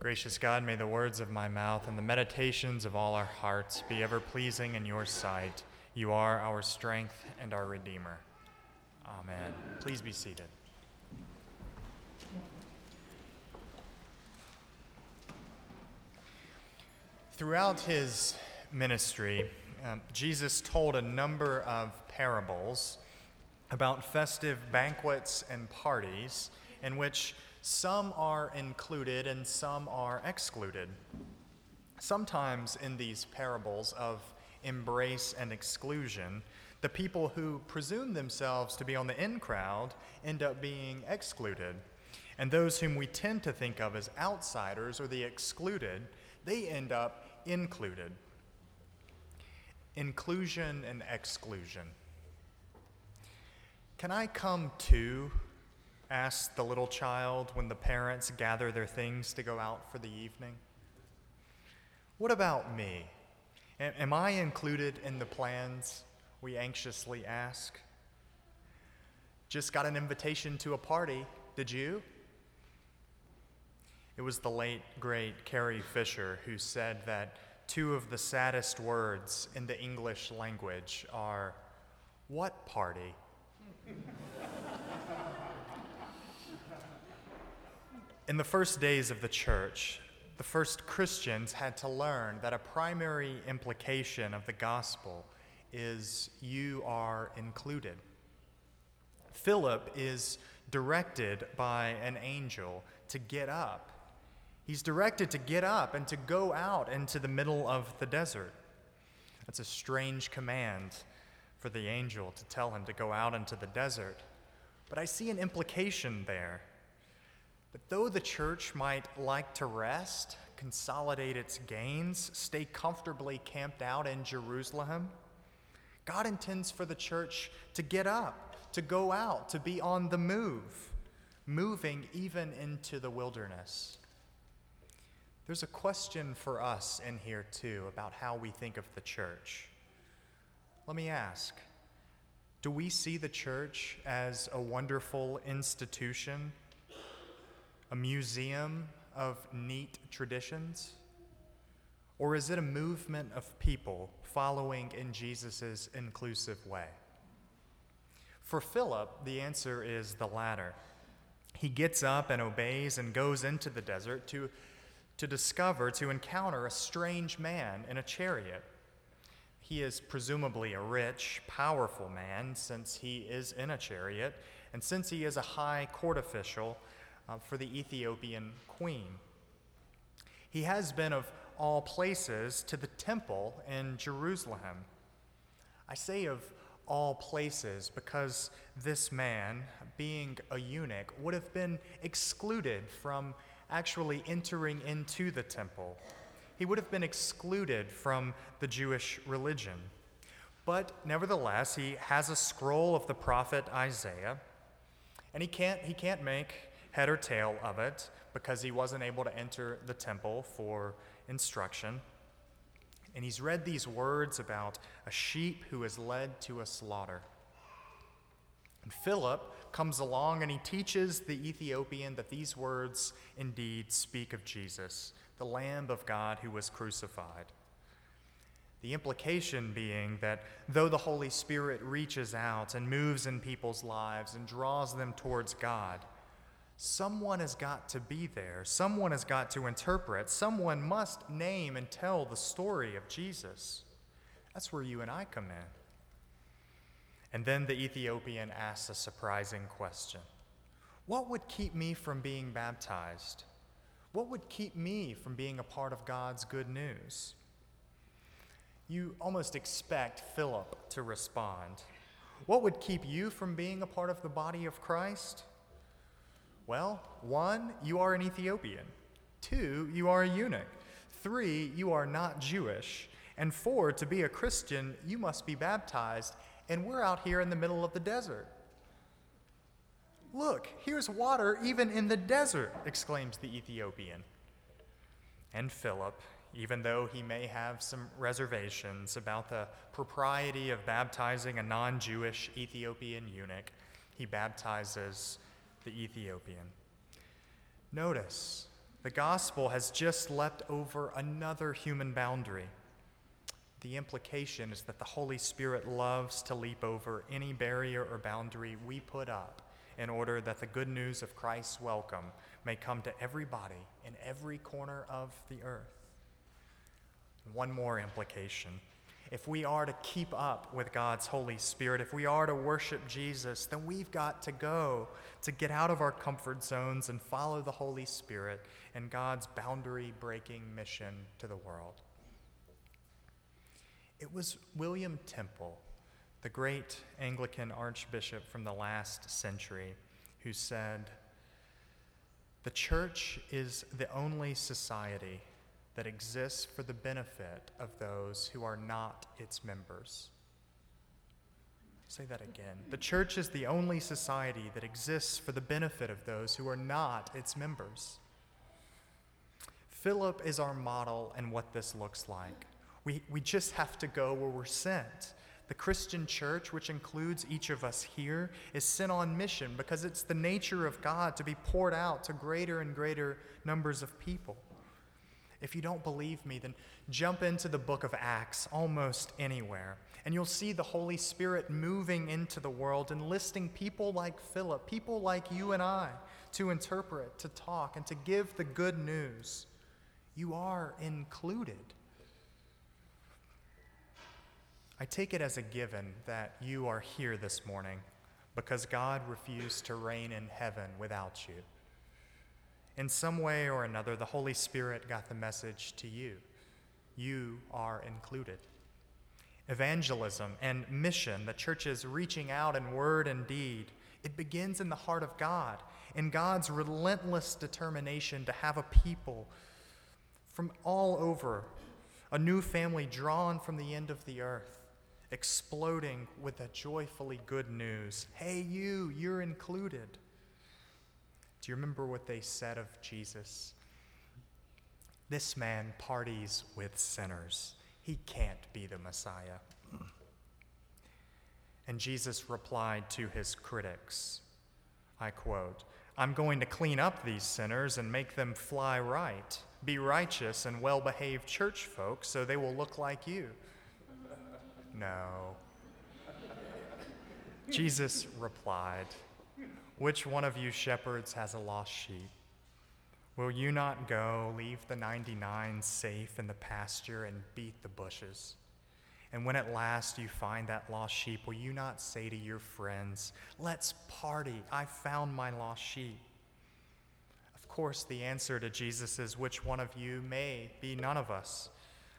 Gracious God, may the words of my mouth and the meditations of all our hearts be ever pleasing in your sight. You are our strength and our Redeemer. Amen. Please be seated. Throughout his ministry, um, Jesus told a number of parables about festive banquets and parties in which some are included and some are excluded. Sometimes in these parables of embrace and exclusion, the people who presume themselves to be on the in crowd end up being excluded. And those whom we tend to think of as outsiders or the excluded, they end up included. Inclusion and exclusion. Can I come too asked the little child when the parents gather their things to go out for the evening? What about me? Am I included in the plans? We anxiously ask. Just got an invitation to a party. Did you? It was the late, great Carrie Fisher who said that two of the saddest words in the English language are, What party? In the first days of the church, the first Christians had to learn that a primary implication of the gospel is you are included. Philip is directed by an angel to get up. He's directed to get up and to go out into the middle of the desert. That's a strange command for the angel to tell him to go out into the desert. But I see an implication there. But though the church might like to rest, consolidate its gains, stay comfortably camped out in Jerusalem, God intends for the church to get up, to go out, to be on the move, moving even into the wilderness. There's a question for us in here, too, about how we think of the church. Let me ask Do we see the church as a wonderful institution a museum of neat traditions? Or is it a movement of people following in Jesus' inclusive way? For Philip, the answer is the latter. He gets up and obeys and goes into the desert to, to discover, to encounter a strange man in a chariot. He is presumably a rich, powerful man since he is in a chariot, and since he is a high court official, uh, for the Ethiopian queen. He has been, of all places, to the temple in Jerusalem. I say of all places because this man, being a eunuch, would have been excluded from actually entering into the temple. He would have been excluded from the Jewish religion. But nevertheless, he has a scroll of the prophet Isaiah, and he can't, he can't make head or tail of it because he wasn't able to enter the temple for instruction. And he's read these words about a sheep who is led to a slaughter. And Philip comes along and he teaches the Ethiopian that these words indeed speak of Jesus, the Lamb of God who was crucified. The implication being that though the Holy Spirit reaches out and moves in people's lives and draws them towards God, Someone has got to be there. Someone has got to interpret. Someone must name and tell the story of Jesus. That's where you and I come in. And then the Ethiopian asks a surprising question What would keep me from being baptized? What would keep me from being a part of God's good news? You almost expect Philip to respond. What would keep you from being a part of the body of Christ? Well, one, you are an Ethiopian. Two, you are a eunuch. Three, you are not Jewish. And four, to be a Christian, you must be baptized. And we're out here in the middle of the desert. Look, here's water even in the desert, exclaims the Ethiopian. And Philip, even though he may have some reservations about the propriety of baptizing a non Jewish Ethiopian eunuch, he baptizes the Ethiopian. Notice The gospel has just leapt over another human boundary. The implication is that the Holy Spirit loves to leap over any barrier or boundary we put up in order that the good news of Christ's welcome may come to everybody in every corner of the earth. One more implication. If we are to keep up with God's Holy Spirit, if we are to worship Jesus, then we've got to go to get out of our comfort zones and follow the Holy Spirit and God's boundary breaking mission to the world. It was William Temple, the great Anglican archbishop from the last century, who said, The church is the only society that exists for the benefit of those who are not its members. Say that again. The church is the only society that exists for the benefit of those who are not its members. Philip is our model and what this looks like. We, we just have to go where we're sent. The Christian church, which includes each of us here, is sent on mission because it's the nature of God to be poured out to greater and greater numbers of people. If you don't believe me, then jump into the book of Acts almost anywhere, and you'll see the Holy Spirit moving into the world, and enlisting people like Philip, people like you and I, to interpret, to talk, and to give the good news. You are included. I take it as a given that you are here this morning because God refused to reign in heaven without you. In some way or another, the Holy Spirit got the message to you. You are included. Evangelism and mission, the church is reaching out in word and deed, it begins in the heart of God, in God's relentless determination to have a people from all over, a new family drawn from the end of the earth, exploding with the joyfully good news. Hey, you, you're included. Do you remember what they said of Jesus? This man parties with sinners. He can't be the Messiah. And Jesus replied to his critics I quote, I'm going to clean up these sinners and make them fly right, be righteous and well behaved church folk so they will look like you. No. Jesus replied, which one of you shepherds has a lost sheep? Will you not go, leave the 99 safe in the pasture, and beat the bushes? And when at last you find that lost sheep, will you not say to your friends, Let's party, I found my lost sheep? Of course, the answer to Jesus is, Which one of you may be none of us?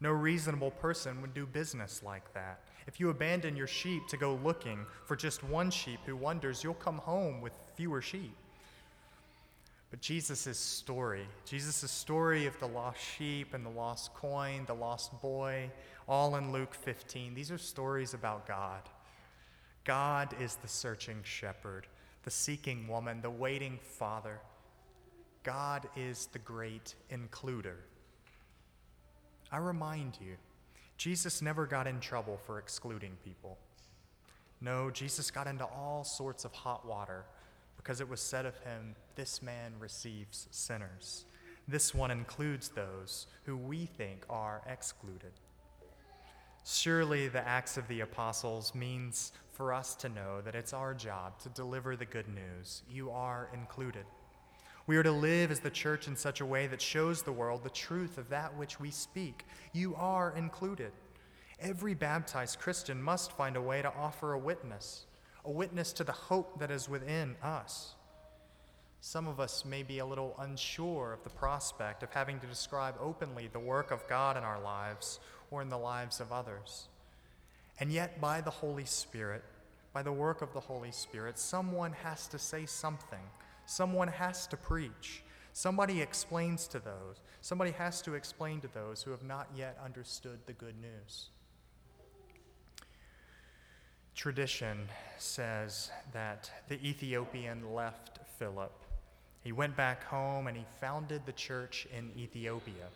No reasonable person would do business like that. If you abandon your sheep to go looking for just one sheep who wanders, you'll come home with fewer sheep. But Jesus' story, Jesus' story of the lost sheep and the lost coin, the lost boy, all in Luke 15, these are stories about God. God is the searching shepherd, the seeking woman, the waiting father. God is the great includer. I remind you, Jesus never got in trouble for excluding people. No, Jesus got into all sorts of hot water because it was said of him, This man receives sinners. This one includes those who we think are excluded. Surely the Acts of the Apostles means for us to know that it's our job to deliver the good news. You are included. We are to live as the church in such a way that shows the world the truth of that which we speak. You are included. Every baptized Christian must find a way to offer a witness, a witness to the hope that is within us. Some of us may be a little unsure of the prospect of having to describe openly the work of God in our lives or in the lives of others. And yet, by the Holy Spirit, by the work of the Holy Spirit, someone has to say something Someone has to preach. Somebody explains to those. Somebody has to explain to those who have not yet understood the good news. Tradition says that the Ethiopian left Philip. He went back home and he founded the church in Ethiopia.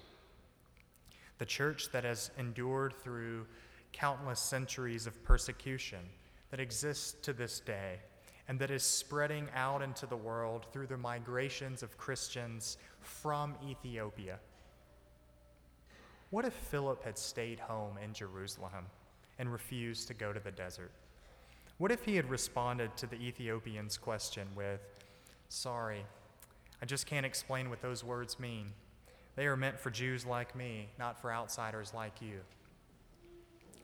The church that has endured through countless centuries of persecution that exists to this day and that is spreading out into the world through the migrations of Christians from Ethiopia. What if Philip had stayed home in Jerusalem and refused to go to the desert? What if he had responded to the Ethiopian's question with, Sorry, I just can't explain what those words mean. They are meant for Jews like me, not for outsiders like you.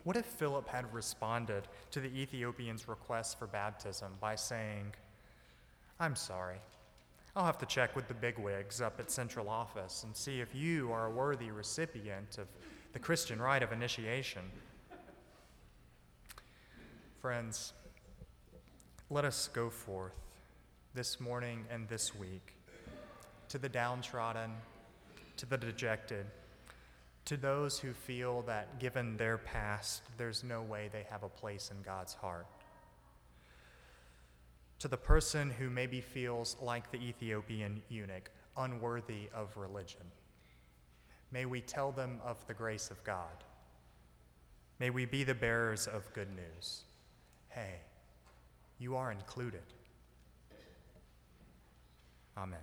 What if Philip had responded to the Ethiopian's request for baptism by saying, I'm sorry. I'll have to check with the bigwigs up at central office and see if you are a worthy recipient of the Christian rite of initiation. Friends, let us go forth this morning and this week to the downtrodden, to the dejected, to those who feel that given their past, there's no way they have a place in God's heart. To the person who maybe feels like the Ethiopian eunuch, unworthy of religion. May we tell them of the grace of God. May we be the bearers of good news. Hey, you are included. Amen.